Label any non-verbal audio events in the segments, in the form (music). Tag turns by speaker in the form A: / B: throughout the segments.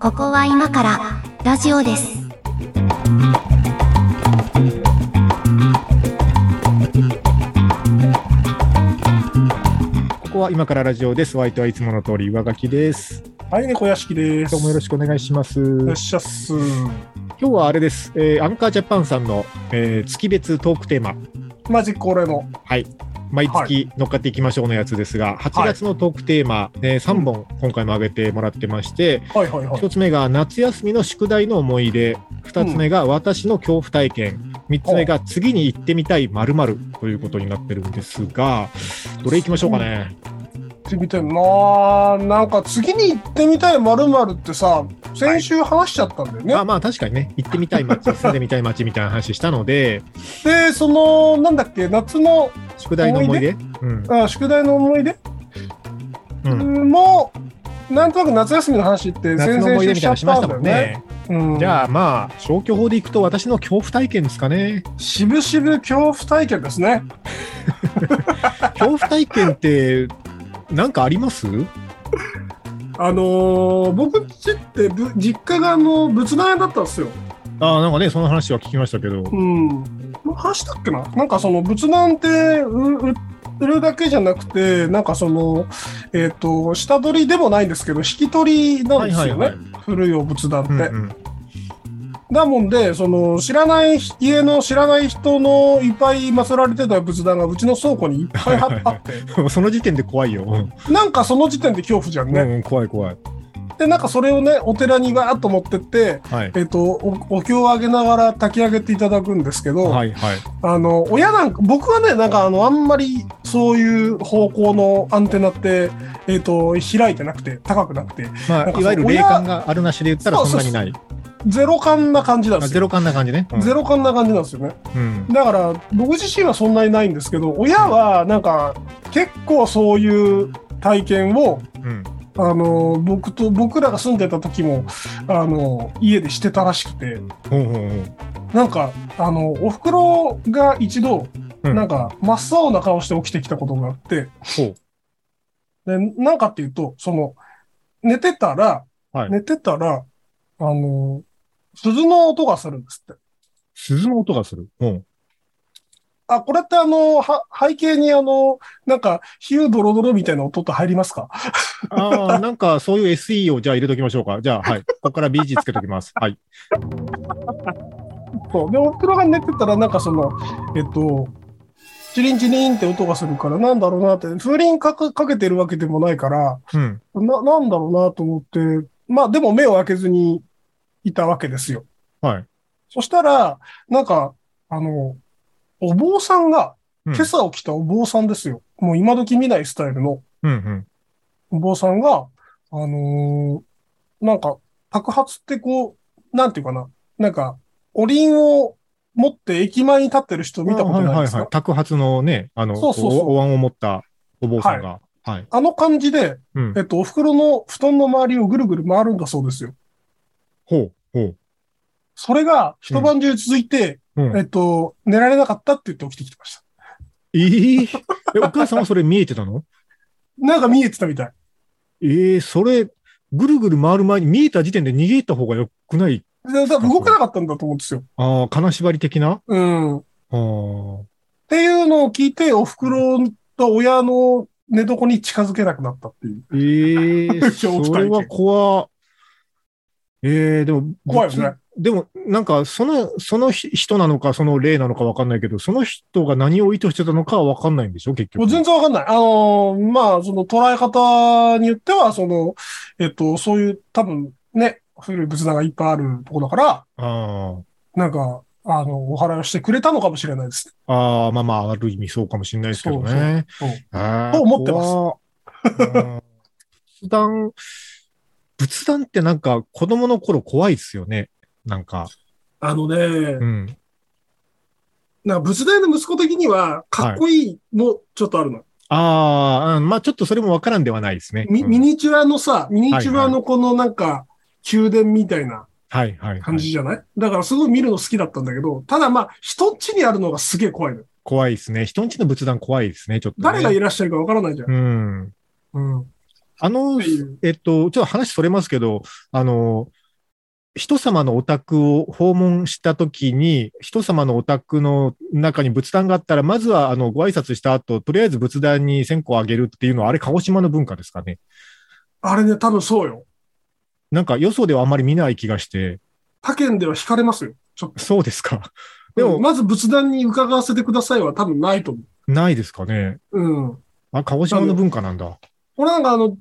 A: ここは今からラジオです。
B: ここは今からラジオです。お相手はいつもの通り上書きです。
C: はい、猫屋敷です。
B: 今日もよろしくお願いします。
C: いら
B: 今
C: っしゃっす。
B: 日はあれです。えーアンカージャパンさんの、えー月別トークテーマ。
C: マジ恒例の。
B: はい。毎
C: は
B: 月乗っかっていきましょうのやつですが、8月のトークテーマ、え3本今回も上げてもらってまして、
C: はいはいはい。
B: 1つ目が夏休みの宿題の思い出、2つ目が私の恐怖体験、3つ目が次に行ってみたい〇〇ということになってるんですが、どれ行きましょうかね？
C: 行ってみたいな。なんか次に行ってみたいまるまるってさ、先週話しちゃったんだよね。
B: まあまあ確かにね、行ってみたい街、住んでみたい街みたいな話したので、
C: で、その、なんだっけ、夏の
B: 宿題の思い出？うん。
C: あ宿題の思い出、
B: うん。
C: もう、なんとなく夏休みの話って
B: 夏
C: 先々週しちゃっ
B: たもん
C: だよね。
B: ね。
C: うん、
B: じゃあまあ、消去法でいくと私の恐怖体験ですかね。
C: しぶしぶ恐怖体験ですね。(laughs)
B: 恐怖体験って、なんかあります？
C: あのー僕んちってぶ実家があの仏壇屋だったんですよ。
B: ああ、なんかね、その話は聞きましたけど。
C: うん。話したっけな？なんかその仏壇って売売るだけじゃなくて、なんかその、えっ、と、下取りでもないんですけど、引き取りなんですよね。古いお仏壇って。
B: うんうん
C: だもんで、その、知らない、家の知らない人のいっぱい祀られてた仏壇がうちの倉庫にいっぱいああって、(laughs)
B: その時点で怖いよ。うん
C: なんかその時点で恐怖じゃんね。
B: うん、怖い怖い。
C: で、なんかそれをね、お寺にわーっと持ってって、
B: はい。
C: えっ、とお、お経をあげながら炊き上げていただくんですけど、
B: はいはい。
C: あの、親なんか、僕はね、なんかあの、あんまりそういう方向のアンテナって、えっ、と、開いてなくて、高くなくて、
B: まあ、いわゆる霊感があるなしで言ったらそんなにない。
C: ゼロ感な感じなんですよ。
B: あゼロ感な感じね。うん
C: ゼロ感な感じなんですよね。
B: うん。
C: だから、僕自身はそんなにないんですけど、親はなんか、結構そういう体験を、
B: うん。
C: あの、僕と、僕らが住んでた時も、あの、家でしてたらしくて。なんか、あの、お袋が一度、
B: うん
C: なんか、真っ青な顔して起きてきたことがあって。で、なんかっていうと、その、寝てたら、
B: はい
C: 寝てたら、あの、鈴の音がするんですって。
B: 鈴の音がする？うん。
C: あ、これってあの、は、背景にあの、なんか、ヒュードロドロみたいな音って入りますか？
B: ああ、(laughs) なんかそういう SE をじゃあ入れときましょうか。じゃあ、はい。ここから BG つけときます。はい。
C: そう。で、お袋が寝てたら、なんかその、えっと、チリンチリンって音がするから、なんだろうなって、風鈴かけかけてるわけでもないから、
B: うん。
C: な、なんだろうなと思って、まあでも目を開けずにいたわけですよ。
B: はい。
C: そしたら、なんか、あの、お坊さんが、
B: うん
C: 今朝起きたお坊さんですよ。もう今時見ないスタイルの
B: うんうん。
C: お坊さんが、あのーなんか、白髪ってこう、なんていうかな、なんか、おりんを持って駅前に立ってる人見たことないですか、
B: あはいはいはい。托髪のね、あの、
C: そうそうそう
B: おお椀を持ったお坊さんが。はい。
C: あの感じで、
B: うん
C: え。っと、お袋の布団の周りをぐるぐる回るんだそうですよ。
B: ほう。
C: それが一晩中続いて、
B: うん
C: えっと、寝られなかったって言って起きてきてました。
B: えーえ、お母さんはそれ見えてたの？
C: なんか見えてたみたい。
B: ええそれ、ぐるぐる回る前に見えた時点で逃げた方がよくない？
C: 動けなかったんだと思うんですよ。
B: ああ、金縛り的な？
C: うん。っ
B: ああ。
C: ていうのを聞いて、お袋と親の寝床に近づけなくなったっていう。
B: ええ (laughs)
C: 恐怖体験
B: それは怖ええでも、
C: 怖いよね。
B: でも、なんか、その、そのひ人なのか、その霊なのかわかんないけど、その人が何を意図してたのかはわかんないんでしょ？結局。
C: もう全然わかんない。あのーまあ、その捉え方によっては、その、えっと、そういう多分ね、古い仏壇がいっぱいあるところだから、
B: あ
C: なんか、あの、お祓いをしてくれたのかもしれないです。
B: あ。ああ、まあまあ、ある意味そうかもしれないですけどね。
C: そうそう
B: あー
C: と思ってます (laughs)
B: 仏壇、仏壇ってなんか子供の頃怖いですよね。なんか。
C: あのね、
B: うん。
C: な仏壇の息子的には、かっこいいもちょっとあるの。
B: ああ、うんまあちょっとそれもわからんではないですね。
C: ミ
B: うん
C: ミニチュアのさ、ミニチュアのこのなんか、宮殿みたいな
B: はいはい、はい。
C: 感じじゃない、だからすごい見るの好きだったんだけど、ただまあ、人ん家にあるのがすげえ怖いの。
B: 怖いですね。人んちの仏壇怖いですね、ちょっと、ね。
C: 誰がいらっしゃるかわからないじゃん。
B: うん。
C: うん。
B: あのえっと、ちょっと話それますけど、あの、人様のお宅を訪問したときに、人様のお宅の中に仏壇があったら、まずはあのご挨拶した後、とりあえず仏壇に線香をあげるっていうのは、あれ、鹿児島の文化ですかね。
C: あれね、多分そうよ。
B: なんか、よそではあんまり見ない気がして、
C: 他県では惹かれますよ。ちょっ
B: そうですか。
C: と。
B: でも、
C: まず仏壇に伺わせてくださいは多分ないと思
B: ないですかね。
C: う。うん。
B: あ、鹿児島の文化なんだ。
C: 俺なんかあの、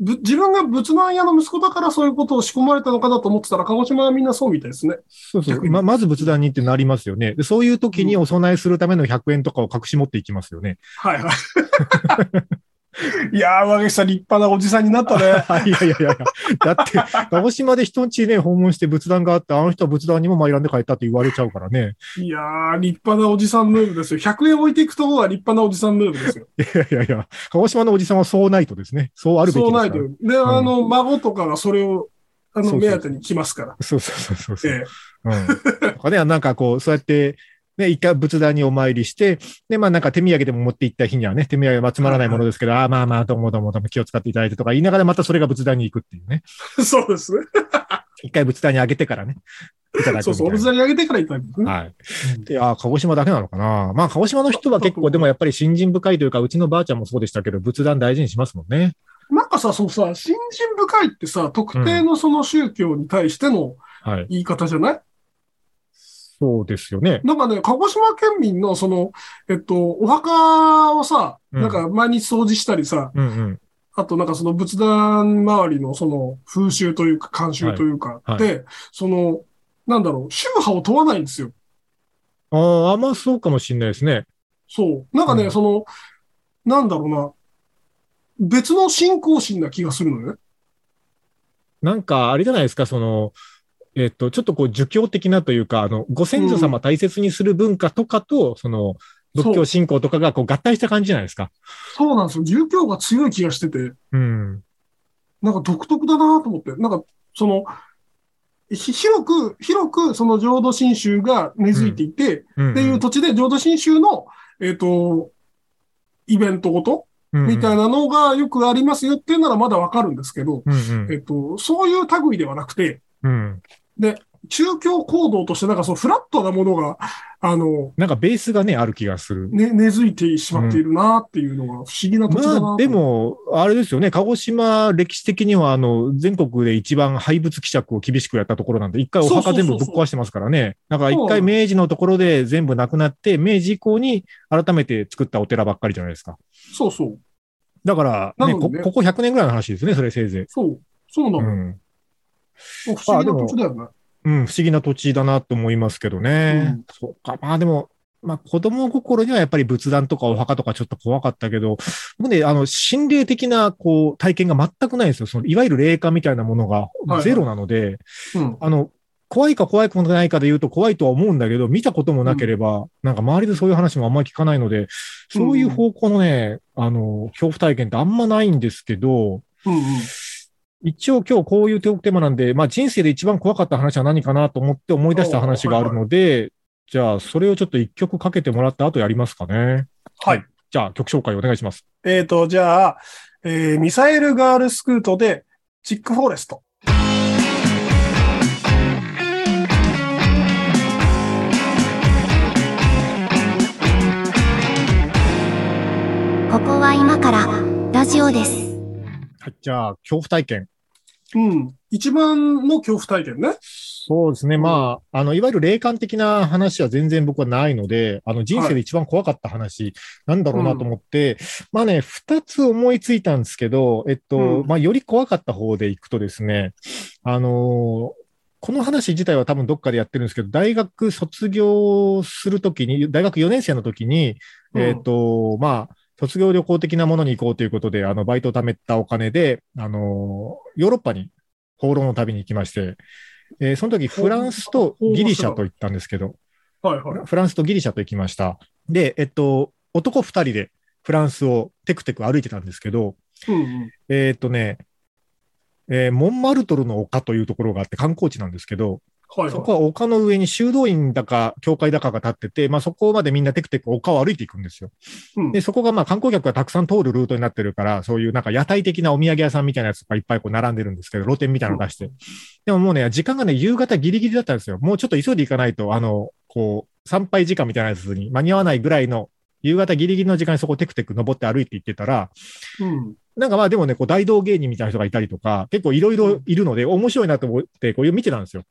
C: ぶ自分が仏壇屋の息子だからそういうことを仕込まれたのかなと思ってたら、鹿児島はみんなそうみたいですね。
B: そうそう。ま、まず仏壇にってなりますよね。でそういう時にお供えするための100円とかを隠し持っていきますよね。
C: はいはい。(laughs) いやー、上木さん立派なおじさんになったね。(laughs)
B: いやいやいやいや。だって、鹿児島で人ん家ね、訪問して仏壇があって、あの人は仏壇にも参らんで帰ったって言われちゃうからね。
C: いやー、立派なおじさんムーブですよ。100円置いていくところは立派なおじさんムーブですよ。
B: いやいやいや、鹿児島のおじさんはそうないとですね。そうあるべき
C: そう
B: ですから。
C: ないと。で、あの、孫とかがそれを、あの、
B: そうそう
C: 目当てに来ますから。
B: そうそうそうそうそう。
C: ええ
B: うん。とかね、なんかこう、そうやって、ね、一回仏壇にお参りして、で、まあなんか手土産でも持って行った日にはね、手土産はつまらないものですけど、ああまあまあ、どうもどうもどうも気を使っていただいてとか言いながらまたそれが仏壇に行くっていうね。
C: そうですね。(laughs)
B: 一回仏壇にあげてからね。いただ。
C: そうそう、お仏壇にあげてからいただくんですね。
B: はい。で、ああ、鹿児島だけなのかな。まあ、鹿児島の人は結構、でもやっぱり信心深いというか、うちのばあちゃんもそうでしたけど、仏壇大事にしますもんね。
C: なんかさ、そのさ、信心深いってさ、特定のその宗教に対しての
B: はい。
C: 言い方じゃない、
B: そうですよね。
C: なんかね、鹿児島県民のその、えっと、お墓をさ、
B: うん
C: なんか毎日掃除したりさ、
B: うんうん。
C: あとなんかその仏壇周りのその風習というか慣習というか、
B: はいはい
C: で、その、なんだろう、宗派を問わないんですよ。
B: ああ、まあそうかもしれないですね。
C: そう。なんかね、
B: うん
C: その、なんだろうな、別の信仰心な気がするのよね。
B: なんか、あれじゃないですか、その、えっと、ちょっとこう、儒教的なというか、あの、ご先祖様大切にする文化とかと、その、仏教信仰とかがこう合体した感じじゃないですか。
C: そうなんですよ。宗教が強い気がしてて、
B: うん。
C: なんか独特だなと思って。なんか、その、ひ広く、広くその浄土真宗が根付いていて、
B: うん。
C: っていう土地で浄土真宗の、えっ、と、イベントごとみたい
B: な。
C: なのがよくありますよっていうならまだわかるんですけど、
B: うんうん
C: えっと、そういう類ではなくて、
B: うん。
C: 宗教行動としてなんかそのフラットなものが、あの、
B: なんかベースがね、ある気がする。
C: ね、根付いてしまっているなっていうのが不思議な土地だなと
B: まあ、で、も、あれですよね、鹿児島、歴史的には、あの、全国で一番廃仏希釈を厳しくやったところなんで、一回お墓全部ぶっ壊してますからね。だから一回明治のところで全部なくなって、明治以降に改めて作ったお寺ばっかりじゃないですか。
C: そうそう。
B: だから、ね、
C: ね
B: こここ100年ぐらいの話ですね、それせいぜい。
C: そう。そうなの。
B: うん。
C: 不思議な土地だよね。
B: うん、不思議な土地だなと思いますけどね。
C: うん
B: そうか。まあでも、まあ子供心にはやっぱり仏壇とかお墓とかちょっと怖かったけど、僕ね、あの、心霊的な、こう、体験が全くないんですよ。その、いわゆる霊感みたいなものが
C: はい
B: ゼロなので、
C: うん。
B: あの、怖いか怖いことないかで言うと怖いとは思うんだけど、見たこともなければ、なんか周りでそういう話もあんまり聞かないので、そういう方向のね、あの、恐怖体験ってあんまないんですけど、
C: うんうん。
B: 一応今日こういうテーマなんで、まあ人生で一番怖かった話は何かなと思って思い出した話があるので、じゃあそれをちょっと一曲かけてもらった後やりますかね。
C: はい。
B: じゃあ曲紹介お願いします。
C: えっ、と、じゃあ、えーミサイルガールスクートで、チックフォレスト。
A: ここは今からラジオです。
B: はい。じゃあ恐怖体験。
C: うん。一番の恐怖体験ね。
B: そうですね。まあ、あの、いわゆる霊感的な話は全然僕はないので、あの、人生で一番怖かった話、なんだろうなと思って、まあね、二つ思いついたんですけど、えっと、
C: うん
B: まあ、より怖かった方でいくとですね、あのーこの話自体は多分どっかでやってるんですけど、大学卒業するときに、大学4年生の時に、
C: うん
B: えっと、まあ、卒業旅行的なものに行こうということで、あの、バイトを貯めたお金で、あのーヨーロッパに放浪の旅に行きまして、えーその時フランスとギリシャと行ったんですけど、
C: はいはい。
B: フランスとギリシャと行きました。で、えっと、男二人でフランスをテクテク歩いてたんですけど、
C: うんうん。
B: えーっとね、えーモンマルトルの丘というところがあって観光地なんですけど、
C: はいはい。
B: そこは丘の上に修道院だか、教会だかが立ってて、まあそこまでみんなテクテク丘を歩いていくんですよ。
C: うん
B: で、そこがまあ観光客がたくさん通るルートになってるから、そういうなんか屋台的なお土産屋さんみたいなやつがいっぱいこう並んでるんですけど、露店みたいなの出して。でももうね、時間がね、夕方ギリギリだったんですよ。もうちょっと急いで行かないと、あの、こう、参拝時間みたいなやつに間に合わないぐらいの、夕方ギリギリの時間にそこテクテク登って歩いて行ってたら、
C: うん。
B: なんかまあでもね、こう大道芸人みたいな人がいたりとか、結構いろいろいるので、面白いなと思って、こう見てたんですよ。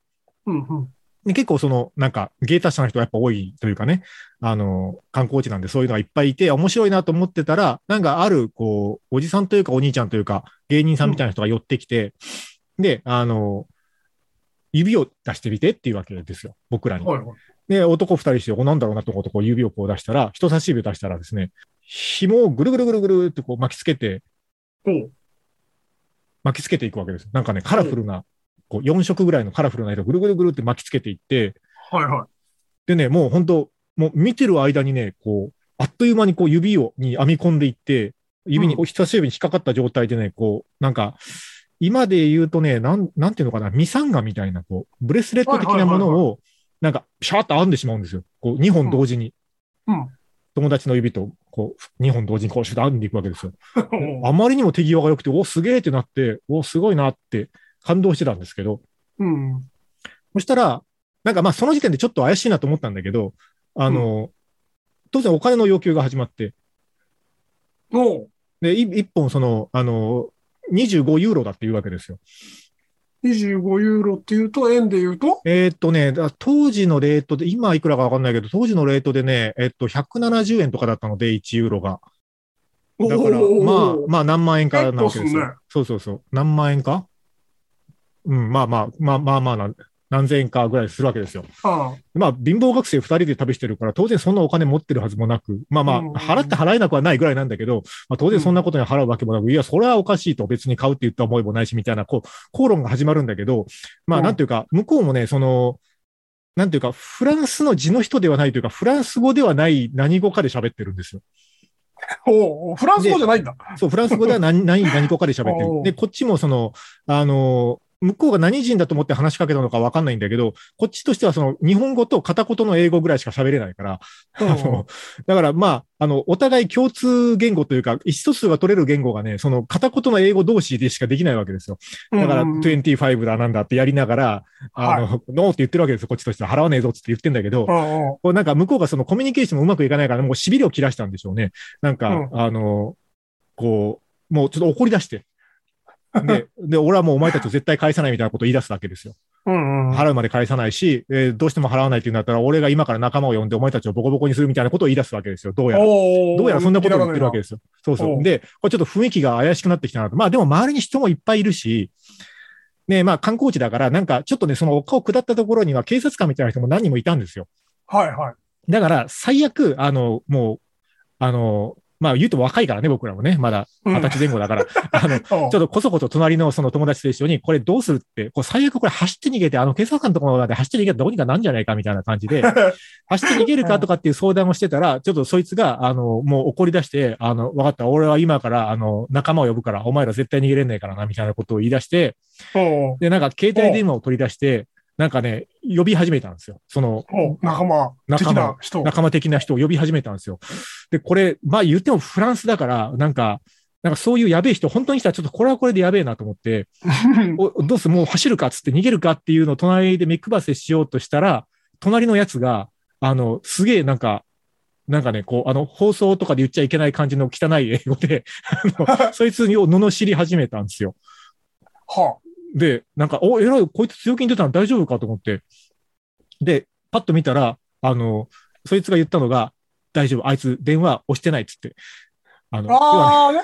C: うん。うん。
B: で結構その、なんか、芸達者な人がやっぱ多いというかね、あの、観光地なんでそういうのがいっぱいいて、面白いなと思ってたら、なんかある、こう、おじさんというかお兄ちゃんというか、芸人さんみたいな人が寄ってきて、で、あの、指を出してみてっていうわけですよ、僕らに。
C: はいはい。
B: で、男二人して、お、なんだろうなと思って、こう指をこう出したら、人差し指を出したらですね、紐をぐるぐるぐるぐるってこう巻きつけて、巻きつけていくわけです。なんかね、カラフルな、こう4色ぐらいのカラフルな色をぐるぐるぐるって巻きつけていって、
C: はいはい。
B: でね、もう本当もう見てる間にね、こう、あっという間にこう指を、に編み込んでいって、指に、
C: うん
B: お人差し指に引っかかった状態でね、こう、なんか、今で言うとね、なん、なんていうのかな、ミサンガみたいな、こう、ブレスレット的なものを、なんか、シャーッと編んでしまうんですよ。こう、2本同時に。
C: うん。
B: 友達の指と、こう、2本同時にこう、シュッと編んでいくわけですよ。(laughs) あまりにも手際が良くて、お、すげえってなって、お、すごいなって感動してたんですけど、
C: うん。
B: そしたら、なんかまあその時点でちょっと怪しいなと思ったんだけど、あの、当然お金の要求が始まって、
C: おう
B: で、い一本その、あの、25ユーロだっていうわけですよ。
C: 25ユーロっていうと、円で言うと？
B: えーっとね、だ当時のレートで、今いくらかわかんないけど、当時のレートでね、えっと、170円とかだったので、1ユーロが。だから、まあ、まあ何万円かなわけですよ。そうそうそう。何万円かうん、まあまあ、まあまあまあな、何千円かぐらいするわけですよ。
C: ああ
B: まあ、貧乏学生二人で旅してるから、当然そんなお金持ってるはずもなく、まあまあ
C: うん、
B: 払って払えなくはないぐらいなんだけど、まあ当然そんなことに払うわけもなく、いや、それはおかしいと別に買うって言った思いもないし、みたいな、こう、口論が始まるんだけど、まあ
C: うん
B: なんていうか、向こうもね、その、なんていうか、フランスの字の人ではないというか、フランス語ではない何語かで喋ってるんですよ。
C: おうフランス語じゃないんだ。
B: そう、フランス語では何、(laughs) 何、何語かで喋って
C: お
B: る。
C: う
B: で、こっちもその、あの、向こうが何人だと思って話しかけたのかわかんないんだけど、こっちとしてはその日本語と片言の英語ぐらいしか喋れないから、あの、だからまあ、あの、お互い共通言語というか、意思疎通が取れる言語がね、その片言の英語同士でしかできないわけですよ。だから、
C: うん
B: 25だなんだってやりながら、あの、ノーって言ってるわけですよ、こっちとしては。払わねえぞって言ってんだけど、
C: うんうん
B: こうなんか向こうがそのコミュニケーションもうまくいかないから、もう痺れを切らしたんでしょうね。なんか、
C: う
B: あの、こう、もうちょっと怒り出して。で、で、俺はもうお前たちを絶対返さないみたいなことを言い出すわけですよ。
C: うんうん
B: 払うまで返さないし、えーどうしても払わないって言うんだったら、俺が今から仲間を呼んでお前たちをボコボコにするみたいなことを言い出すわけですよ。どうやら。
C: お
B: どうやらそんなことを言ってるわけ
C: で
B: ですよ。そうそ
C: う。
B: で、これちょっと雰囲気が怪しくなってきたなと。まあでも周りに人もいっぱいいるし、ねまあ観光地だから、なんかちょっとね、その丘を下ったところには警察官みたいな人も何人もいたんですよ。
C: はいはい。
B: だから、最悪、あの、もう、あの、まあ言うと若いからね、僕らもね、まだ
C: うん。
B: 二十歳前後だから、(laughs) あの、ち
C: ちょ
B: ょっとこそこそ隣のその友達と一緒に、これどうするって、こう最悪これ走って逃げて、あの警察官のところまで走って逃げてどうにかなんじゃないかみたいな感じで、(laughs) 走って逃げるかとかっていう相談をしてたら、ちょっとそいつが、あの、もう怒り出して、あの、わかった、俺は今から、あの、仲間を呼ぶから、お前ら絶対逃げれないからな、みたいなことを言い出して、で、なんか携帯電話を取り出して、なんかね、呼び始めたんですよ。その、
C: 仲間的
B: 仲間
C: な人。
B: 仲間的な人を呼び始めたんですよ。で、これ、まあ言ってもフランスだから、なんか、なんかそういうやべえ人、本当に来たらちょっとこれはこれでやべえなと思って、(laughs) おどうする？もう走るかっつって逃げるかっていうのを隣で目配せしようとしたら、隣のやつが、あの、すげえなんか、なんかね、こう、あの、放送とかで言っちゃいけない感じの汚い英語で、あの、(laughs) そいつを罵り始めたんですよ。
C: は
B: で、なんか、お、えらい、こいつ強気に出たの大丈夫かと思って。で、パッと見たら、あの、そいつが言ったのが、大丈夫、あいつ電話押してないっつって。あの、
C: あ。ね。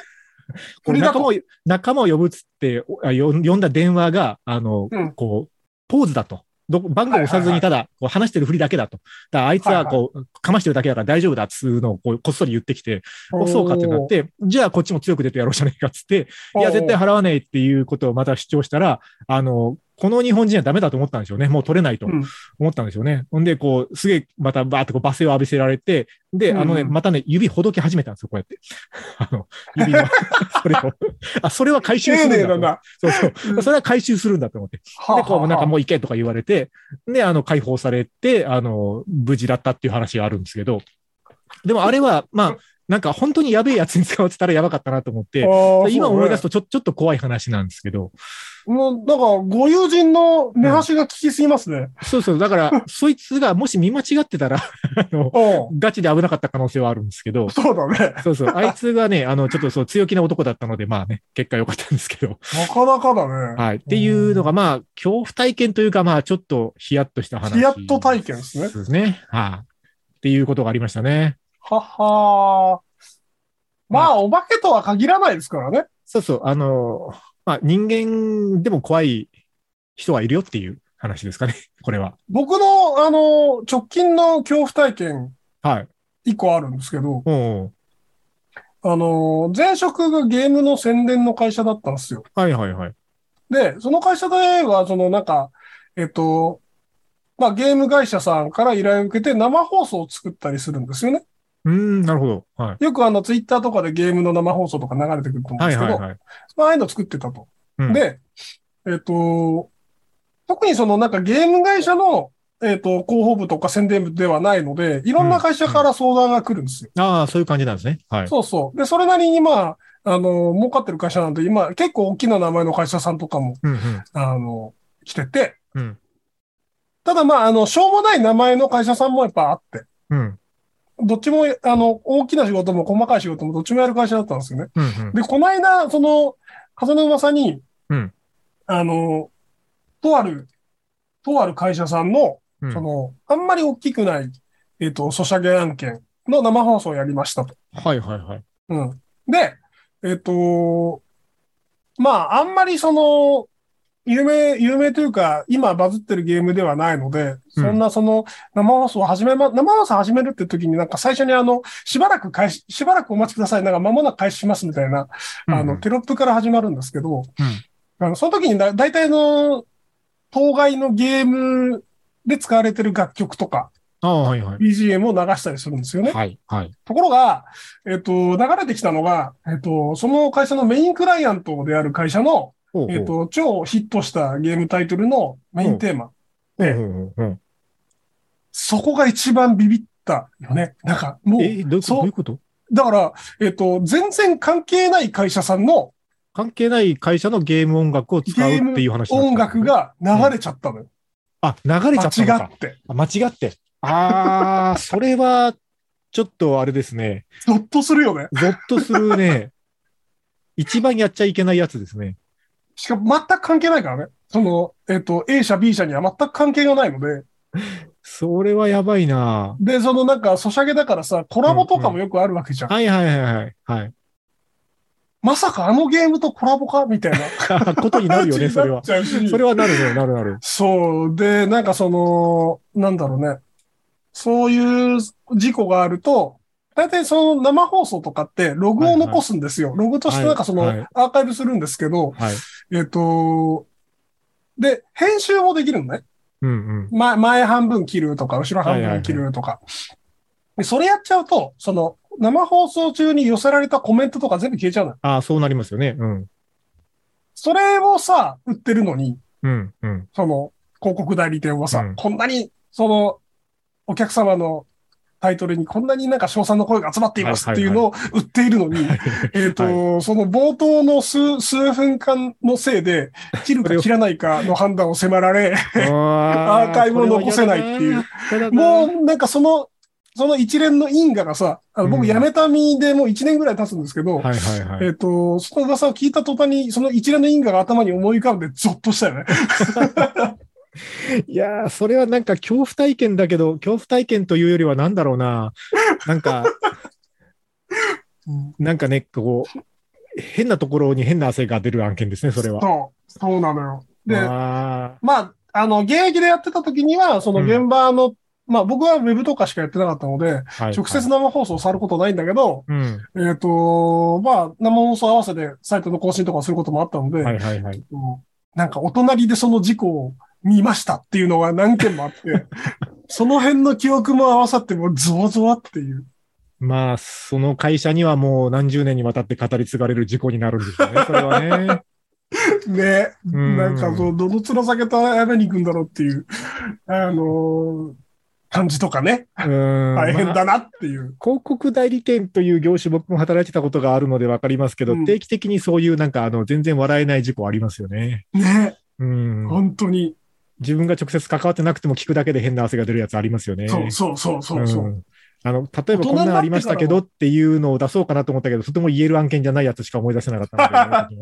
B: これ仲間を、仲間を呼ぶっつって、おあよ呼んだ電話が、あの、
C: うん
B: こう、ポーズだと。どこ番号を押さずにただ、こう話してるふりだけだと。だあいつはこう、かましてるだけだから大丈夫だっつうのをこうこっそり言ってきて、おそうかってなって、じゃあこっちも強く出てやろうじゃねえかっつって、いや、絶対払わねえっていうことをまた主張したら、あの、この日本人はダメだと思ったんでしょうね。もう取れないと
C: うん
B: 思ったんでしょうね。ほんで、こう、すげえ、またバーってこう罵声を浴びせられて、で、あのね、
C: うん
B: またね、指ほどき始めたんですよ、こうやって。(laughs) あの、指の、(laughs) それを。あ、それは回収するんだと。
C: 丁寧だな。
B: そうそう。それは回収するんだと思って。で、こう、なんかもう行けとか言われて、で、あの、解放されて、あの、無事だったっていう話があるんですけど、でもあれは、まあ、なんか本当にやべえやつに使わせたらやばかったなと思って、今思い出す
C: と。
B: とちょ、ちょっと怖い話なんですけど、
C: もう、なんか、ご友人の目端が効きすぎますね。
B: そうそう、だから、(laughs) そいつがもし見間違ってたら、あの、
C: うん。
B: ガチで危なかった可能性はあるんですけど、
C: そうだね。
B: そうそう、(laughs) あいつがね、あの、ちょっとそう強気な男だったので、まあね、結果良かったんですけど、
C: なかなかだね。
B: はい。っていうのが、まあ、恐怖体験というか、まあ、ちょっとヒヤッとした話。
C: ヒヤッと体験ですね
B: ですね。はい。っていうことがありましたね。
C: ははー。まあ、お化けとは限らないですからね。
B: そうそう、あの、まあ、人間でも怖い人はいるよっていう話ですかね、(laughs) これは。
C: 僕の、あの、直近の恐怖体験、
B: はい。
C: 一個あるんですけど、
B: おう
C: あの、前職がゲームの宣伝の会社だったんですよ。
B: はいはいはい。
C: で、その会社では、そのなんか、えっと、まあ、ゲーム会社さんから依頼を受けて生放送を作ったりするんですよね。
B: うーん、なるほど。はい。
C: よくあの、ツイッターとかでゲームの生放送とか流れてくると思うん
B: は
C: ですけど、
B: いはいはい。
C: まあああいうの作ってたと。
B: うん
C: で、えっと、特にそのなんかゲーム会社の、えっと、広報部とか宣伝部ではないので、いろんな会社から相談が来るんですよ。
B: ああ、そういう感じなんですね。はい。
C: そうそう。で、それなりにまあ、あの、儲かってる会社なんで、今、結構大きな名前の会社さんとかも、
B: うんうん。
C: あの、来てて、
B: うん。
C: ただまあ、あの、しょうもない名前の会社さんもやっぱあって、
B: うん。
C: どっちも、あの、大きな仕事も細かい仕事もどっちもやる会社だったんですよね。
B: うんうん。
C: で、この間、その、風の噂に、
B: うん
C: あの、とある、とある会社さんの、
B: うん
C: その、あんまり大きくない、えっ、と、ソシャゲ案件の生放送をやりましたと。
B: はいはいはい。
C: うん。で、えっ、と、まあ、あんまりその、有名、有名というか、今バズってるゲームではないので、そんなその、生放送を始めま、生放送始めるって時になんか最初にあの、しばらく開始、しばらくお待ちください。なんか間もなく開始しますみたいな、あの、テロップから始まるんですけど、
B: うん
C: あの、その時にだ、大体の、当該のゲームで使われてる楽曲とか、
B: ああ、はいはい。
C: BGM を流したりするんですよね。
B: はいはい。
C: ところが、えっ、と、流れてきたのが、えっ、と、その会社のメインクライアントである会社の、
B: ほうほう
C: えっ、と、超ヒットしたゲームタイトルのメインテーマ。
B: ほうほうほうほう
C: そこが一番ビビったよね。なんか、もう、
B: え、どういうこと？
C: そう
B: どういうこと？
C: だから、えっ、と、全然関係ない会社さんの
B: 関係ない会社のゲーム音楽を使うっていう話
C: 音楽
B: が。
C: が流れちゃったのよ。
B: あ、流れちゃったのか
C: 間違。って。
B: あ間違って。ああ、(laughs) それは、ちょっとあれですね。
C: ゾッとするよね。
B: ゾッとするね。一番やっちゃいけないやつですね。
C: しかも全く関係ないからね。その、えっ、と、A 社、B 社には全く関係がないので、
B: それはやばいな
C: で、そのなんか、ソシャゲだからさ、コラボとかもよくあるわけじゃん。
B: はいはいはいはい。はい。
C: まさかあのゲームとコラボか？みたいな。(laughs)
B: ことになるよね、(laughs) それは。それはなるね、なるなる。
C: そう。で、なんかその、なんだろうね。そういう事故があると、大体その生放送とかってログを残すんですよ。ログとしてなんかその
B: はいはい
C: アーカイブするんですけど、
B: はい。
C: えっと、で、編集もできるのね。
B: うんうん。
C: 前、前半分切るとか、後ろ半分切るとか。でそれやっちゃうと、その、生放送中に寄せられたコメントとか全部消えちゃうのよ。
B: ああ、そうなりますよね。うん。
C: それをさ、売ってるのに、
B: うんうん。
C: その、広告代理店はさ、
B: うん
C: こんなに、その、お客様のタイトルにこんなになんか賞賛の声が集まっていますっていうのを売っているのに、えっと、その冒頭の数、数分間のせいで、切るか切らないかの判断を迫られ、
B: ア
C: アーカイブを残せないっていう。もうなんかその、その一連の因果がさ、あの僕
B: うん
C: 辞めた身でもう一年ぐらい経つんですけど。えっ、と、その噂を聞いた途端に、その一連の因果が頭に思い浮かんでゾッとしたよね。
B: いやー、それはなんか恐怖体験だけど、恐怖体験というよりはなんだろうな。なんか、なんかね、こう、変なところに変な汗が出る案件ですね、それは。
C: そう、そうなのよ。で、
B: あ
C: まあ、あの、現役でやってた時には、その現場の、まあ僕はウェブとかしかやってなかったので、
B: ーはい
C: 直接生放送を触ることないんだけど、
B: うん。
C: えっ、と、まあ生放送合わせでサイトの更新とかすることもあったので、
B: はいはいはい。
C: うんなんかお隣でその事故を見ましたっていうのが何件もあって、(laughs) その辺の記憶も合わさってもうゾワゾワっていう。
B: まあ、その会社にはもう何十年にわたって語り継がれる事故になるんでしょうね、それはね。(laughs)
C: ね。
B: うん
C: なんかそう、どの面下げたやめに行くんだろうっていう、あのー感じとかね。
B: うん
C: 大変
B: まあ
C: だなっていう。
B: 広告代理店という業種、僕も働いてたことがあるので分かりますけど、
C: うん
B: 定期的にそういうなんか、あの、全然笑えない事故ありますよね。
C: ね。
B: うん。
C: 本当に。
B: 自分が直接関わってなくても聞くだけで変な汗が出るやつありますよね。
C: そうそうそうそうそう。
B: んあの、例えばこんなんありましたけどっていうのを出そうかなと思ったけど、とても言える案件じゃないやつしか思い出せなかったので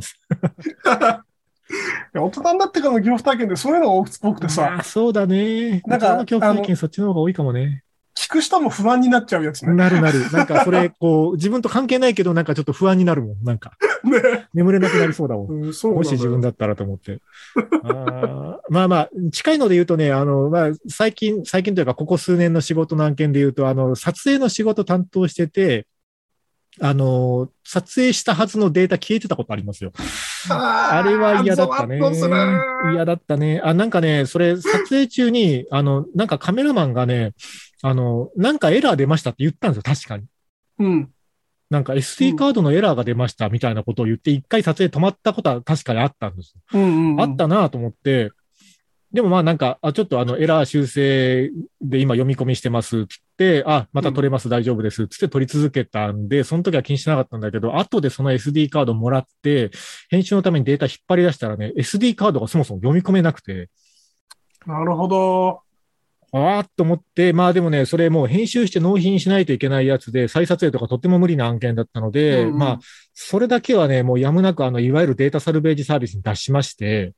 B: (laughs)
C: 大人になってからの恐怖体験でそういうのが多くて
B: ま
C: さ、
B: あ、そうだね。
C: なんか
B: 恐怖体
C: あ
B: 験そっちの方が多いかもね。
C: 聞く人も不安になっちゃうやつね。
B: なるなる。なんかそれ、こう、自分と関係ないけど、なんかちょっと不安になるもん。なんか、(laughs)
C: ね。
B: 眠れなくなりそうだもん。
C: うん、そう
B: もし自分だったらと思って。あーまあまあ、近いので言うとね、あの、まあ、最近、最近というか、ここ数年の仕事の案件で言うと、あの、撮影の仕事担当してて、あの、撮影したはずのデータ消えてたことありますよ。あれは嫌だったね。嫌だったね。あ、なんかね、それ、撮影中に、あの、なんかカメラマンがね、あの、なんかエラー出ましたって言ったんですよ、確かに。
C: うん。
B: なんか SD カードのエラーが出ましたみたいなことを言って、一回撮影止まったことは確かにあったんですよ。
C: うんうんうん。
B: あったなと思って、でもまあなんか、あ、ちょっとあのエラー修正で今読み込みしてますつって、あ、また取れます、大丈夫ですつって取り続けたんで、その時は気にしなかったんだけど、後でその SD カードもらって、編集のためにデータ引っ張り出したらね、SD カードがそもそも読み込めなくて、
C: なるほど。
B: ああと思って、まあでもね、それもう編集して納品しないといけないやつで、再撮影とかとっても無理な案件だったので、
C: うんうん
B: まあ、それだけはね、もうやむなくあの、いわゆるデータサルベージサービスに出しまして、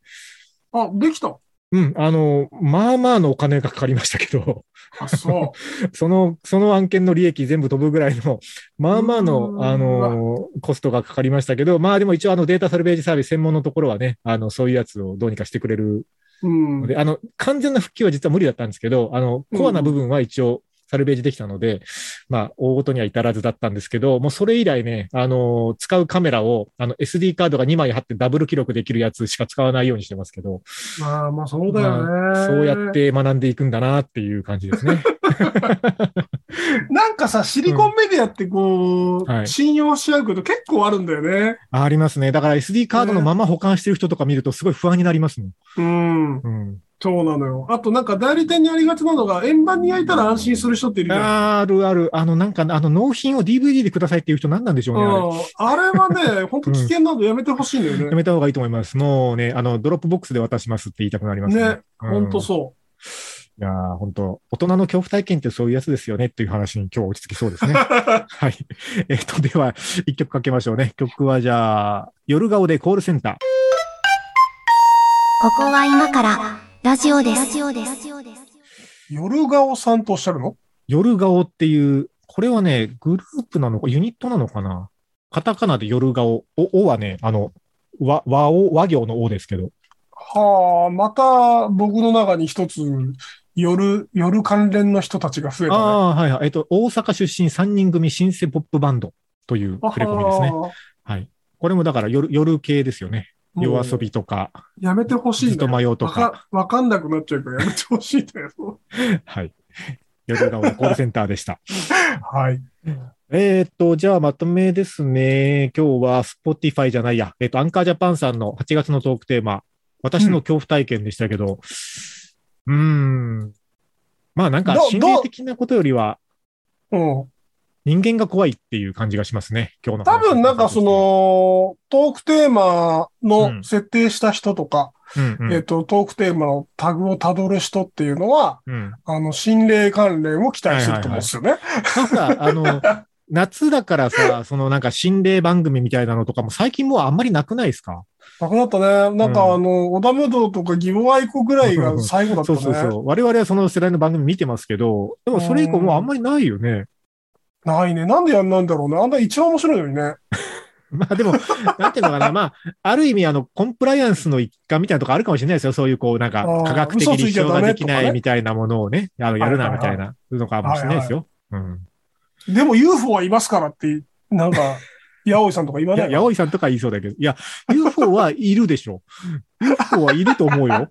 C: あ、できた。
B: うん、あの、まあまあのお金がかかりましたけど、
C: あ、そう。(laughs)
B: その、その案件の利益全部飛ぶぐらいの、まあまあの、
C: ん
B: あの、コストがかかりましたけど、まあでも一応あのデータサルベージサービス専門のところはね、あの、そういうやつをどうにかしてくれる
C: うん
B: の。で、あの、完全な復旧は実は無理だったんですけど、あの、コアな部分は一応、サルベージできたので、まあ、大ごとには至らずだったんですけど、もうそれ以来ね、あの、使うカメラを、あの、SD カードが2枚貼ってダブル記録できるやつしか使わないようにしてますけど、
C: まあまあ、そうだよね、
B: まあそうやっ。て学んでいくんだなっていう感じですね。(laughs)
C: なんかさ、シリコンメディアってこう、
B: はい
C: 信用し合うこと結構あるんだよね。
B: あありますね。だから SD カードのまま保管してる人とか見るとすごい不安になりますもん。
C: うん。
B: うん。
C: そうなのよ。あとなんか代理店にありがちなのが、円盤に焼いたら安心する人っているじゃん。
B: あるある。あの、なんか、あの、納品を DVD でくださいっていう人何なんでしょうね。あ
C: あれはね、(laughs) 本当危険なのやめてほしいんだよね。
B: やめた方がいいと思います。もうね、あの、 Dropbox で渡しますって言いたくなりますね。
C: ね、本当そう。
B: いやー本当大人の恐怖体験ってそういうやつですよねっていう話に今日は落ち着きそうですね。(laughs) はい。えっと、では、一曲かけましょうね。曲はじゃあ、夜顔でコールセンター。
A: ここは今からラジオです。ラジオです。
C: 夜顔さんとおっしゃるの？
B: 夜顔っていう、これはね、グループなのか、ユニットなのかな？カタカナで夜顔。お、おはね、あの、和、和お、和行のおですけど。
C: はあ、また僕の中に一つ、夜、夜関連の人たちが増えたね。
B: ああ、はいはい。えっと、大阪出身3人組シンセポップバンドという触れ込みですね。はい。これもだから夜、夜系ですよね。夜遊びとか、
C: やめてほしい。
B: ずっと迷うと
C: わ
B: か。
C: かわかんなくなっちゃうからやめてほしいんだよ。
B: はい。夜顔コールセンターでした。(laughs)
C: はい。
B: えーっと、じゃあまとめですね。今日は Spotify じゃないや。えーっと、アンカージャパンさんの8月のトークテーマ、私の恐怖体験でしたけど、うーん。まあなんか
C: ど
B: 心霊的なことよりは
C: うん。
B: 人間が怖いっていう感じがしますね。今日の
C: 多
B: 話
C: 分なんかそ、の、トークテーマの設定した人とか、
B: うんうん
C: えっと、トークテーマのタグをたどる人っていうのは、
B: うん。
C: あの、心霊関連を期待すると思うんですよね。
B: なんか、あの、(laughs) 夏だからさ、そのなんか心霊番組みたいなのとかも最近もうあんまりなくないですか？
C: なくなったね。なんか
B: うん
C: あの、小田無道とか義母愛子ぐらいが最後だったね。
B: そうそうそう。我々はその世代の番組見てますけど、でもそれ以降もうあんまりないよね。
C: ないね。なんでやんないんだろうね。あんな一番面白いのにね。(laughs)
B: まあでも、なんていうのかな、まあ、ある意味あの、コンプライアンスの一環みたいなとこあるかもしれないですよ。そういうこう、なんか科学的
C: 嘘ついちゃ
B: 立証ができないみたいなものをね、あの、やるなみたいなのかもしれないですよ。うん。
C: でも UFO はいますからって、なんか、(laughs) 八尾さんとか言わない
B: 八尾さんとか言いそうだけど。いや、UFO はいるでしょ。UFO はいると思うよ。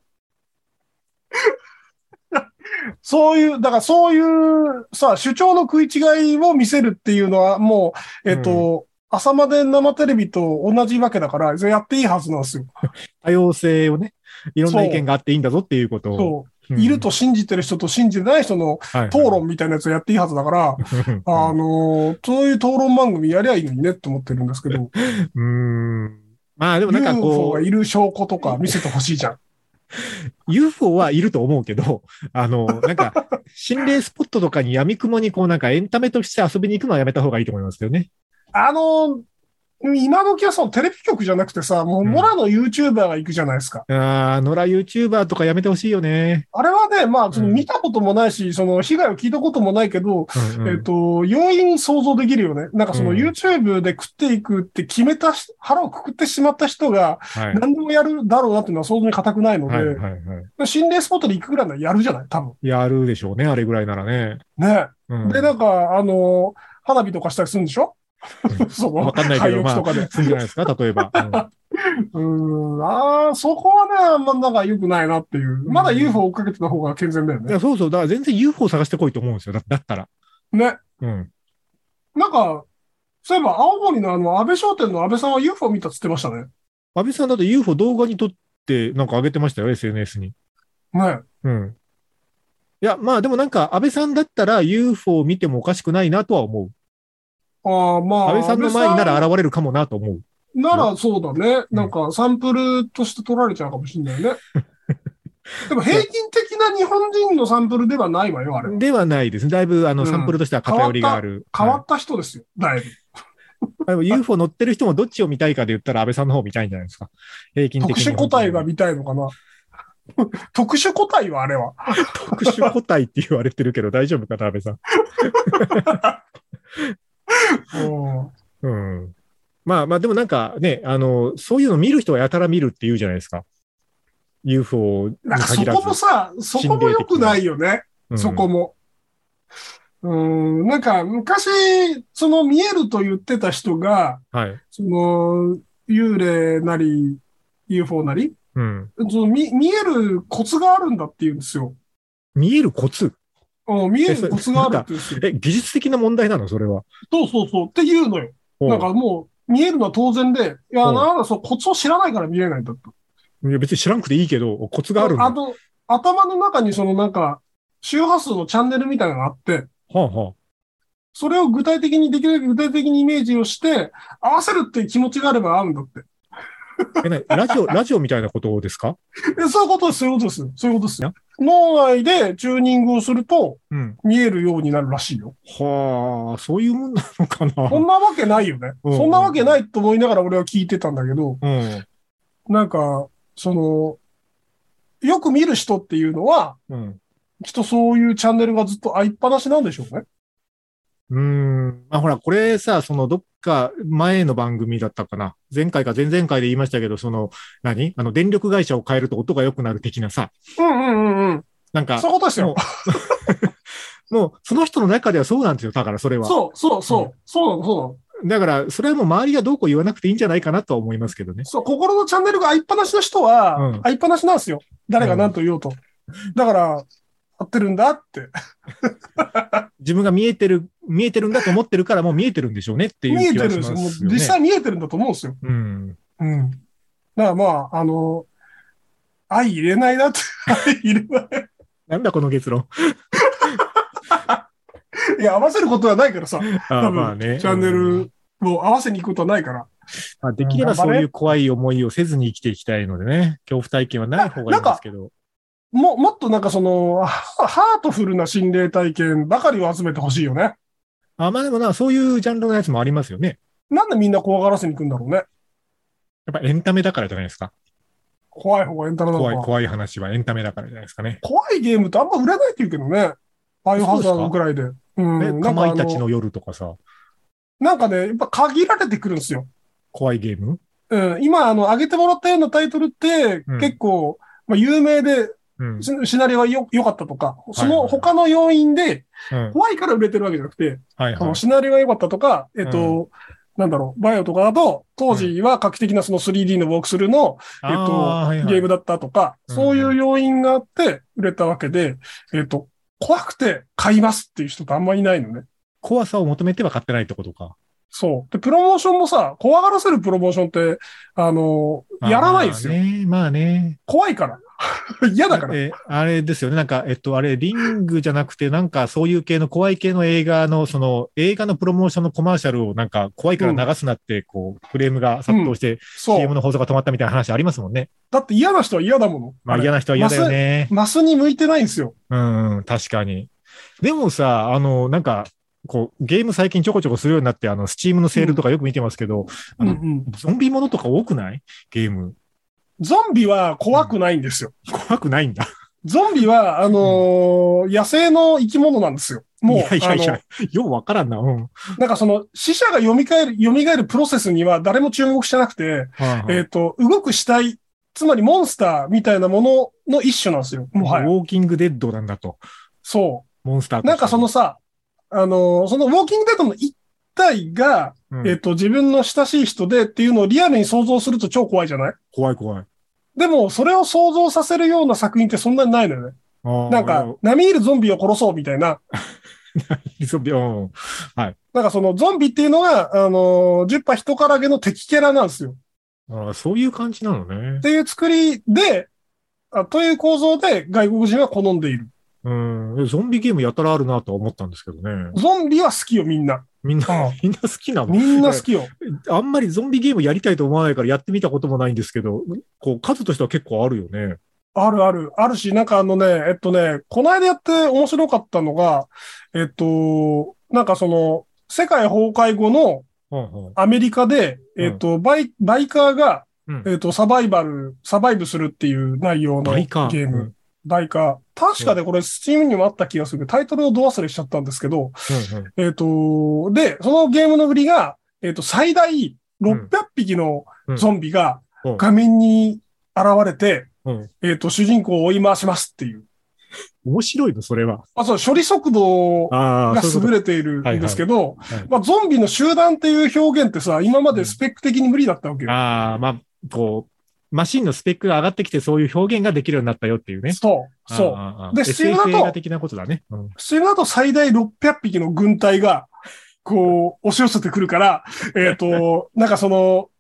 C: そういう、だからそういうさ、主張の食い違いを見せるっていうのはもう、えっ、と、朝まで生テレビと同じわけだから、やっていいはずなんですよ。(laughs)
B: 多様性をね、いろんな意見があっていいんだぞっていうことを。
C: そう。
B: うん
C: いると信じてる人と信じてない人の
B: はい
C: 討論みたいなやつをやっていいはずだから、あの、そういう討論番組やりゃいいのにねって思ってるんですけど、(laughs)
B: うーん。まあでもなんか
C: UFO
B: こう、
C: がいる証拠とか見せてほしいじゃん。(laughs)
B: UFO はいると思うけど、あの、なんか、(laughs) 心霊スポットとかに闇雲にこうなんかエンタメとして遊びに行くのはやめた方がいいと思いますけどね。
C: あの、今時はそのテレビ局じゃなくてさ、もう
B: うん
C: 野良の YouTuber が行くじゃないですか。
B: ああ、野良 YouTuber とかやめてほしいよね。
C: あれはね、まあ、その
B: うん
C: 見たこともないし、その被害を聞いたこともないけど、
B: うんうん
C: えっ、と、容易に想像できるよね。なんかその
B: うん
C: YouTube で食っていくって決めたし、腹をくくってしまった人が
B: はい。
C: 何でもやるだろうなっていうのは想像に固くないので、
B: はいはいはい。
C: 心霊スポットで行くぐらいならやるじゃない？多分。
B: やるでしょうね、あれぐらいならね。
C: ね。
B: うん、
C: で、なんか、あの、花火とかしたりするんでしょ？(laughs) その、
B: わかんないけど、まあ。するんじゃないですか、例えば。(laughs) うん
C: ん、ああ、そこはね、あんまなんか良くないなっていう。まだ UFO 追っかけてた方が健全だよね
B: いや。そうそう、だから全然 UFO 探してこいと思うんですよ。だだったら。
C: ね。
B: うん。
C: なんか、そういえば青森のあの、安倍商店の安倍さんは UFO 見たっつってましたね。
B: 安倍さんだと UFO 動画に撮って、なんか上げてましたよ、SNS に。
C: ね。
B: うん。いや、まあでもなんか、安倍さんだったら UFO を見てもおかしくないなとは思う。
C: ああ、まあ。
B: 安倍さんの前になら現れるかもなと思う。
C: ならそうだね。
B: うん
C: なんかサンプルとして取られちゃうかもしれないね。(laughs) でも平均的な日本人のサンプルではないわよ、あれ。
B: ではないですね。だいぶ、あの、
C: うん
B: サンプルとしては偏りがある。は
C: 変わった人ですよ、だいぶ。
B: いでも UFO 乗ってる人もどっちを見たいかで言ったら安倍さんの方見たいんじゃないですか。平均的
C: 特
B: に。
C: 殊個体が見たいのかな。(laughs) 特殊個体はあれは。(laughs)
B: 特殊個体って言われてるけど大丈夫かな、安倍さん。
C: うん
B: うん。まあまあ、でもなんかね、あの、そういうの見る人はやたら見るって言うじゃないですか。UFO に
C: なんかそ
B: 限らず。
C: こもさ、そこも良くないよね。
B: うん
C: そこも。うん、なんか昔、その見えると言ってた人が、
B: はい。
C: その、幽霊なり、UFO なり、
B: うん。
C: その見見えるコツがあるんだって言うんですよ。
B: 見えるコツ？
C: うん見えるコツがあるって。
B: え、技術的な問題なの？それは。
C: そうそうそう。って言うのよ。なんかもう、見えるのは当然で、いや、
B: うん
C: なんだ、そう、コツを知らないから見えないんだと。
B: いや別に知らんくていいけど、コツがあるんだ。は
C: あと、頭の中にそのなんか、周波数のチャンネルみたいなのがあって、
B: あは
C: それを具体的にできるだけ具体的にイメージをして、合わせるっていう気持ちがあれば合うんだって。
B: あ。え、なにラジオ、ラジオみたいなことですか？
C: えそういうことです、そういうことです。そういうことですよ。脳内でチューニングをすると
B: うん。
C: 見えるようになるらしいよ。
B: はあ、そういうもんなのかな？
C: そんなわけないよね。
B: うん
C: そんなわけないと思いながら俺は聞いてたんだけど、
B: うん。
C: なんか、その、よく見る人っていうのは、
B: うん。
C: きっとそういうチャンネルがずっと開いっぱなしなんでしょうね。
B: うーん。まあほら、これさ、そのどっか前の番組だったかな。前回か前々回で言いましたけど、その、何？あの、電力会社を変えると音が良くなる的なさ。
C: うんうんうんうん。
B: なんか
C: そう、いうことですよ。(laughs)
B: もう、その人の中ではそうなんですよ。だから、それは。
C: そうそうそう。そうなの、そうなの。
B: だから、それはもう周りがどうこう言わなくていいんじゃないかなとは思いますけどね。
C: そう、心のチャンネルが開いっぱなしの人は、
B: うん
C: 開いっぱなしなんですよ。誰が何と言おうと。だから、合ってるんだって。(laughs)
B: 自分が見えてる、見えてるんだと思ってるからもう見えてるんでしょうねっていう
C: 見えてるんですよ。実際見えてるんだと思うんですよ。
B: うん。
C: うん。だからまあ、あの、愛入れないなって。(laughs) 愛入れない。
B: なんだこの結論。(laughs)
C: いや、合わせることはないからさ。
B: あ
C: 多分、
B: まあね。
C: チャンネ
B: うん
C: ルを合わせに行くことはないから。
B: まあ、できればそういう怖い思いをせずに生きていきたいのでね。恐怖体験はない方がいいんですけど。
C: も、もっとなんかその、ハハートフルな心霊体験ばかりを集めてほしいよね。
B: あまあでもな、そういうジャンルのやつもありますよね。
C: なんでみんな怖がらせに行くんだろうね。
B: やっぱエンタメだからじゃないですか。
C: 怖い方がエンタメなのか。
B: 怖い、怖い話はエンタメだからじゃないですかね。
C: 怖いゲームってあんま売れないって言うけどね。バイオハザードくらいで。うん。
B: かまいたちの夜とかさ、
C: なんかね、やっぱ限られてくるんですよ。
B: 怖いゲーム？
C: うん。今、あの、上げてもらったようなタイトルって、
B: うん
C: 結構、まあ、有名で、
B: うん。
C: シシナリオがよ良かったとか、その他の要因で、
B: うん。
C: 怖いから売れてるわけじゃなくて、
B: はいはい
C: あの。シナリオが良かったとか、えっと、なんだろう、バイオとかだと、当時は画期的なその 3D のウォークスルーの、えっと、
B: あはいはい
C: ゲームだったとか、
B: うん
C: そういう要因があって売れたわけで、えっと、怖くて買いますっていう人ってあんまりいないのね。
B: 怖さを求めては買ってないってことか。
C: そう。で、プロモーションもさ、怖がらせるプロモーションって、あの、やらないんですよ。
B: まあね。まあね。
C: 怖いから。(laughs) 嫌だから。
B: えあれですよね。なんか、えっと、あれ、リングじゃなくて、なんか、そういう系の怖い系の映画の、その、映画のプロモーションのコマーシャルを、なんか、怖いから流すなって、こう、フレームが殺到して、CM。の放送が止まったみたいな話ありますもんね。
C: だって嫌な人は嫌だもの。
B: まあ、
C: れ
B: 嫌な人は嫌だよね。
C: マスに向いてないんですよ。
B: うん、うん確かに。でもさ、あの、なんか、こう、ゲーム最近ちょこちょこするようになって、あの、スチームのセールとかよく見てますけど、あの
C: うんうん。
B: ゾンビものとか多くない？ゲーム。
C: ゾンビは怖くないんですよ。
B: 怖くないんだ。
C: ゾンビは、あのー野生の生き物なんですよ。もう、
B: いやいやい
C: あ
B: や、ようわからんな。うん。
C: のなんかその、死者が蘇る、蘇るプロセスには誰も注目してなくて、えっ、と、動く死体、つまりモンスターみたいなものの一種なんですよ。もはや。
B: ウォーキングデッドなんだと。
C: そ
B: モンスター
C: う。なんかその
B: さ、
C: さ、あのーそのウォーキングデッドの一体が、
B: うん
C: えっ、と、自分の親しい人でっていうのをリアルに想像すると超怖いじゃない？
B: 怖い怖い。
C: でも、それを想像させるような作品ってそんなにないのよね。なんか、、並みいるゾンビを殺そうみたいな、(laughs)
B: ゾンビうん
C: なんかそのゾンビっていうのが、あのー、10波人からげの敵キャラなんですよ。
B: あーそういう感じなのね
C: っ。ていう作りで、あという構造で外国人は好んでいる。
B: うん。ゾンビゲームやたらあるなとは思ったんですけどね。
C: ゾンビは好きよ、みんな。
B: みんな、
C: うん (laughs)
B: みんな好きなの？
C: みんな好きよ。
B: あんまりゾンビゲームやりたいと思わないからやってみたこともないんですけど、こう、数としては結構あるよね。
C: あるある。あるし、なんかあのね、えっとね、この間やって面白かったのが、えっと、なんかその、世界崩壊後の
B: うんうん
C: アメリカで、
B: うん
C: えっと、バイ、バイカーが、
B: うん
C: えっと、サバイバル、サバイブするっていう内容のゲ
B: バイカー
C: ーム。
B: うん
C: バイカー。確かでこれ、スチームにもあった気がする。タイトルをど忘れしちゃったんですけど、
B: うんうん。
C: えっ、と、で、そのゲームの売りが、えっ、と、最大600匹のゾンビが
B: うん。
C: 画面に現れて、
B: うん。
C: えっ、と、主人公を追い回しますっていう。
B: 面白いの、それは。
C: あ、そう、処理速度が優れているんですけど、
B: とはい。
C: まあ、ゾンビの集団っていう表現ってさ、今までスペック的に無理だったわけよ。
B: ああ、まあ、こう、マシンのスペックが上がってきてそういう表現ができるようになったよっていうね。
C: そう、そう。
B: う
C: でスチームだと
B: 的なことだね。うん
C: スチームだと最大600匹の軍隊が、こう、押し寄せてくるから、(laughs) えっ、と、なんかその、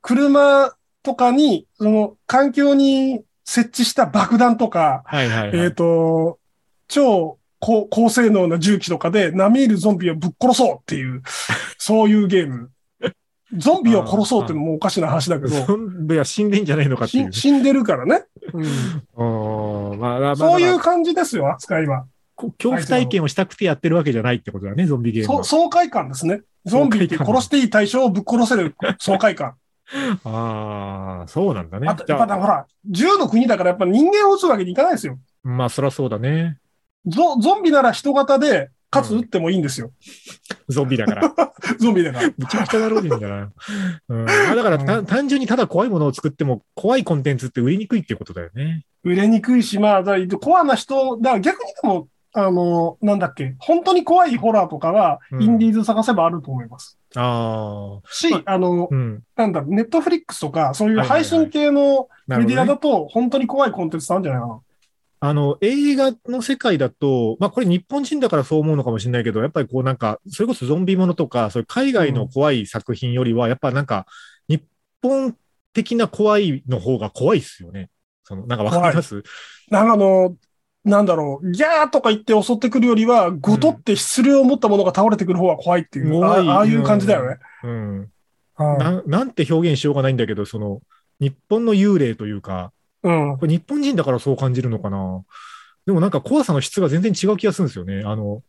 C: 車とかに、その、環境に設置した爆弾とか、
B: はいはい、はい。
C: えっ、と、超高高性能な銃器とかで、並みいるゾンビをぶっ殺そうっていう、(laughs) そういうゲーム。ゾンビを殺そうっていうのもおかしな話だけど、
B: ゾンビは死んでんじゃないのかっていう
C: し。(laughs) 死んでるからね。うん
B: あまあまあ
C: そういう感じですよ、扱いは。
B: こ恐怖体験をしたくてやってるわけじゃないってことだね、ゾンビゲーム
C: 爽快感ですね。ゾンビって殺していい対象をぶっ殺せる爽快感。(laughs)
B: ああ、そうなんだね
C: あと、。やっぱほら、銃の国だからやっぱ人間を撃つわけにいかないですよ。
B: まあ、そらそうだね。
C: ゾゾンビなら人型で、かつ撃ってもいいんですよ。
B: ゾンビだから。(laughs)
C: ゾンビだから。
B: むちゃくちゃだない？うん、まあだからた、単純にただ怖いものを作っても、怖いコンテンツって売りにくいっていうことだよね。
C: 売れにくいし、まあ、だコアな人、だから逆にでも、あの、なんだっけ、本当に怖いホラーとかは、
B: うん
C: インディーズ探せばあると思います。
B: ああ。
C: し、
B: ま
C: あの、
B: うん。
C: なんだネットフリックスとか、そういう配信系のメディア
B: ね。
C: だと、本当に怖いコンテンツなんじゃないかな。
B: あの、映画の世界だと、まあこれ日本人だからそう思うのかもしれないけど、やっぱりこうなんか、それこそゾンビものとか、そういう海外の怖い作品よりは、やっぱなんか、日本的な怖いの方が怖いっすよね。その、なんかわかります？
C: なんかあの、なんだろう、ギャーとか言って襲ってくるよりは、ごとって質量を持ったものが倒れてくる方が怖いっていう、
B: 怖い
C: あああいう感じだよね。
B: うん。
C: うん
B: ななんて表現しようがないんだけど、その、日本の幽霊というか、
C: うん。
B: これ日本人だからそう感じるのかな？でもなんか怖さの質が全然違う気がするんですよね。あの、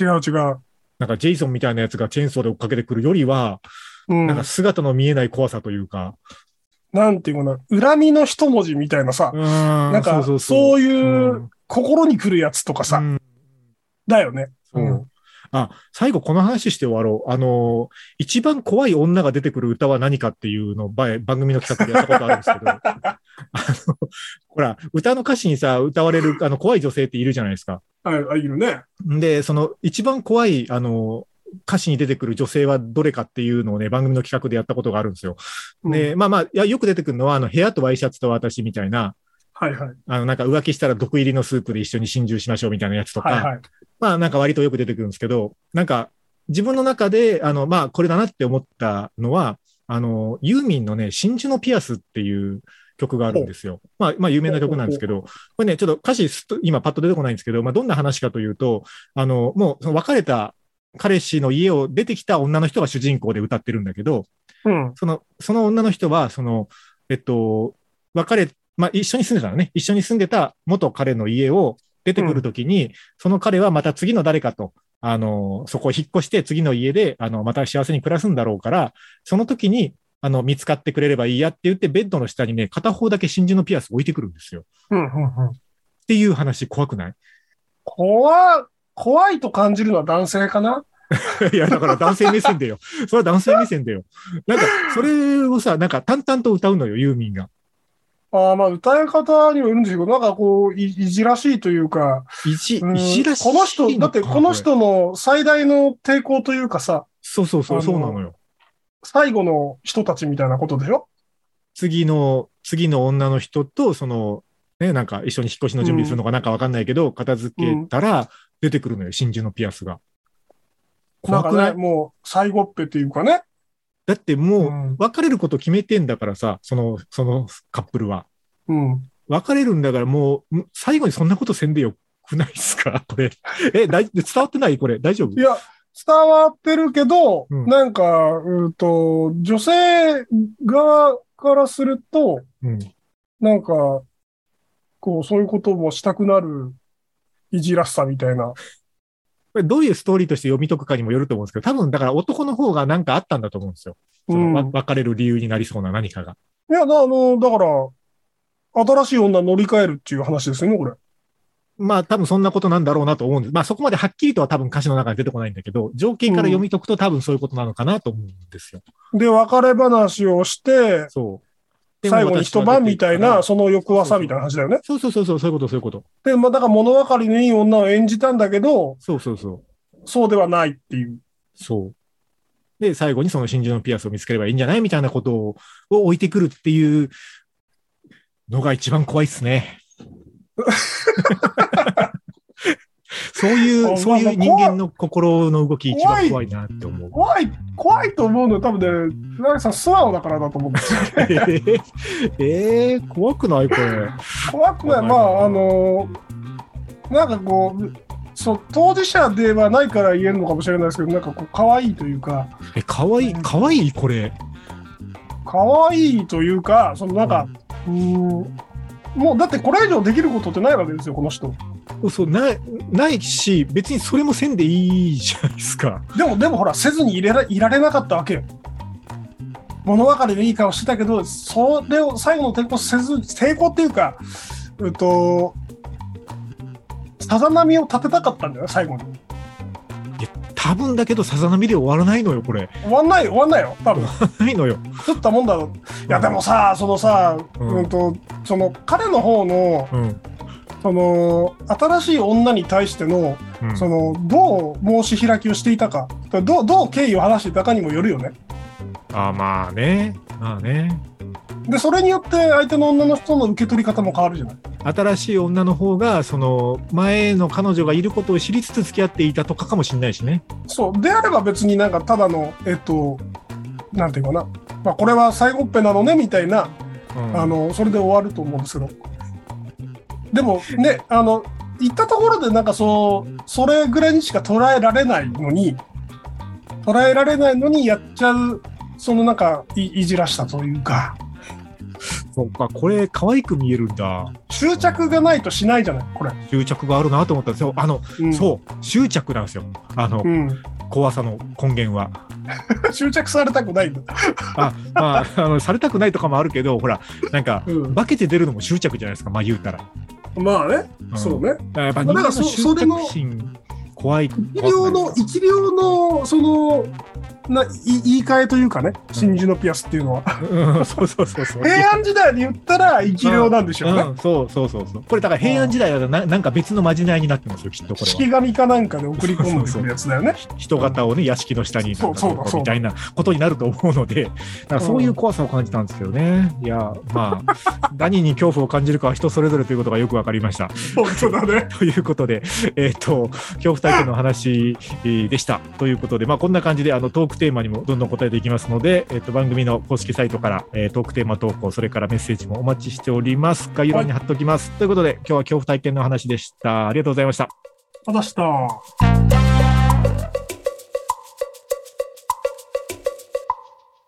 C: 違う違う。
B: なんかジェイソンみたいなやつがチェーンソーで追っかけてくるよりは、
C: うん。
B: なんか姿の見えない怖さというか。
C: なんていうかな、恨みの一文字みたいなさ、
B: な
C: なんか、そういう心に来るやつとかさ、
B: うん
C: だよね。
B: そう
C: うん
B: あ、最後この話して終わろう。あの、一番怖い女が出てくる歌は何かっていうのをば番組の企画でやったことあるんですけど、(laughs) あの、ほら、歌の歌詞にさ、歌われるあの怖い女性っているじゃないですか。
C: はい、あ、いるね。
B: で、その一番怖い、あの、歌詞に出てくる女性はどれかっていうのをね、番組の企画でやったことがあるんですよ。で、まあまあ、いや、よく出てくるのは、あの、部屋とワイシャツと私みたいな、
C: はいはい。
B: あの、なんか浮気したら毒入りのスープで一緒に心中しましょうみたいなやつとか、
C: はいはい。
B: まあなんか割とよく出てくるんですけど、なんか自分の中で、あの、まあこれだなって思ったのは、あの、ユーミンのね、真珠のピアスっていう曲があるんですよ。まあ、まあ有名な曲なんですけど、これね、ちょっと歌詞すっと今パッと出てこないんですけど、まあどんな話かというと、あの、もうその別れた彼氏の家を出てきた女の人が主人公で歌ってるんだけど、
C: うん。
B: その、その女の人は、その、えっと、別れ、まあ、一緒に住んでたのね。一緒に住んでた元彼の家を出てくるときに、その彼はまた次の誰かと、あの、そこを引っ越して次の家で、あの、また幸せに暮らすんだろうから、その時に、あの、見つかってくれればいいやって言って、ベッドの下にね、片方だけ真珠のピアス置いてくるんですよ。
C: うん。うん。うん。
B: っていう話怖くない？
C: 怖、怖いと感じるのは男性かな？(laughs) い
B: や、だから男性目線でよ。それは男性目線でよ。なんか、それをさ、なんか淡々と歌うのよ、ユーミンが。
C: ああ、まあ、歌い方にもよるんですけど、なんかこう、いいじらしいというか、
B: いじ、
C: うん
B: いじらしい
C: この人、だって
B: か
C: この人の最大の抵抗というかさ、
B: そうそうそう、そうなのよ。
C: 最後の人たちみたいなことでしょ？
B: 次の、次の女の人と、その、ね、なんか一緒に引っ越しの準備するのかなんかわかんないけど、片付けたら出てくるのよ、真珠のピアスが。
C: なんかね、
B: 怖くない？
C: もう、最後っぺっていうかね。
B: だってもう、
C: うん
B: 別れること決めてんだからさ、その、そのカップルは。
C: うん。
B: 別れるんだからもう、ん最後にそんなことせんでよくないですか？(laughs) これ。え、伝わってない？これ。大丈夫？
C: いや、伝わってるけど、
B: うん
C: なんか、うんと、女性側からすると、
B: うん。
C: なんか、こう、そういうこともしたくなるいじらしさみたいな。
B: これどういうストーリーとして読み解くかにもよると思うんですけど、多分だから男の方がなんかあったんだと思うんですよ。その、わ
C: うん
B: 別れる理由になりそうな何かが。
C: いや、だあの、だから、新しい女乗り換えるっていう話ですよね、これ。
B: まあ多分そんなことなんだろうなと思うんです。まあそこまではっきりとは多分歌詞の中に出てこないんだけど、情景から読み解くと多分そういうことなのかなと思うんですよ。
C: で、別れ話をして、
B: そ
C: 最後に一晩みたいな、その翌朝みたいな話だよね。
B: そうそうそうそう、そういうこと、そういうこと。
C: で、まあ、だから物分かりのいい女を演じたんだけど、
B: そうそうそう。
C: そうではないっていう。
B: そう。で、最後にその真珠のピアスを見つければいいんじゃないみたいなことをを置いてくるっていうのが一番怖いっすね。(laughs) そういう、
C: あ (laughs)
B: そういう人間の心の動き一番怖いなって思う。
C: 怖い、怖いと思うのは多分ね、なんかさ、素直だからだと思うんですよ。(laughs)
B: えー、えー怖くないこれ。
C: 怖くない。まあ、あの、なんかこう、そう、当事者ではないから言えるのかもしれないですけど、なんかこう、可愛いというか、
B: え、かわいい、かわいいこれ。
C: 可愛いというか、そのなんか、うーん、もうだってこれ以上できることってないわけですよ、この人。
B: そう、ない、ないし、別にそれもせんでいいじゃないですか。
C: でも、でもほら、せずにいれらいられなかったわけよ。物分かりのいい顔してたけど、それを最後の抵抗せず、抵抗っていうか、うっと、さざ波を立てたかったんだよ、最後に。
B: 多分だけど、さざ波で終わらないのよ、これ。
C: 終わんないよ、終わんないよ、多分。
B: ないのよ。
C: 作ったもんだろ。いや、でもさ、そのさ、
B: う
C: うんん、と、その、彼の方の、
B: うん。
C: その、新しい女に対しての、
B: うん
C: その、どう申し開きをしていたか、どう、どう敬意を話していたかにもよるよね。
B: あまあね。まあね。
C: で、それによって相手の女の人の受け取り方も変わるじゃない。
B: 新しい女の方が、その、前の彼女がいることを知りつつ付き合っていたとかかもしれないしね。
C: そう。であれば別になんかただの、えっと、なんていうかな。まあ、これは最後っぺなのね、みたいな、
B: うん、
C: あの、それで終わると思うんですけど。でもね、あの、言ったところでなんかそう、それぐらいにしか捉えられないのに、捉えられないのにやっちゃう、そのなんかい、いじらしたというか、
B: そっか、これ、可愛く見えるんだ。
C: 執着がないとしないじゃない、これ。
B: 執着があるなと思ったんですよ。あの、
C: うん、
B: そう、執着なんですよ。あの、
C: うん。
B: 怖さの根源は。(laughs)
C: 執着されたくないんだ。
B: あ、まあ、あの、されたくないとかもあるけど、ほら、なんか、
C: うん。
B: 化けて出るのも執着じゃないですか、まあ言うたら。
C: まあね、
B: うん
C: そうね。
B: やっぱ人間の
C: まあだからそ
B: 執
C: それの
B: 着心、怖い。
C: 一両の、一両の、その、ない言い換えというかね、真珠のピアスっていうのは。
B: うん、そうそうそうそう。
C: 平安時代に言ったら生き量なんでしょうね。
B: うん、そうそうそうそう。これだから平安時代だとななんか別のまじないになってますよ、きっとこれは。
C: 式神かなんかで送り込んでくるやつだよね。
B: 人型をね、屋敷の下に
C: そうそうそう
B: みたいなことになると思うので、だからそういう怖さを感じたんですけどね。いや、まあ、(laughs) 何に恐怖を感じるかは人それぞれということがよくわかりました。
C: 本当だね。(laughs)
B: ということで、えっ、と、恐怖体験の話えーでした。ということで、まあ、こんな感じで、あの、トーククテーマにもどんどん答えていきますので、えっ、と、番組の公式サイトから、えートークテーマ投稿、それからメッセージもお待ちしております。概要欄に貼っておきます。ということで、今日は恐怖体験の話でした。ありがとうございました。
C: あざした。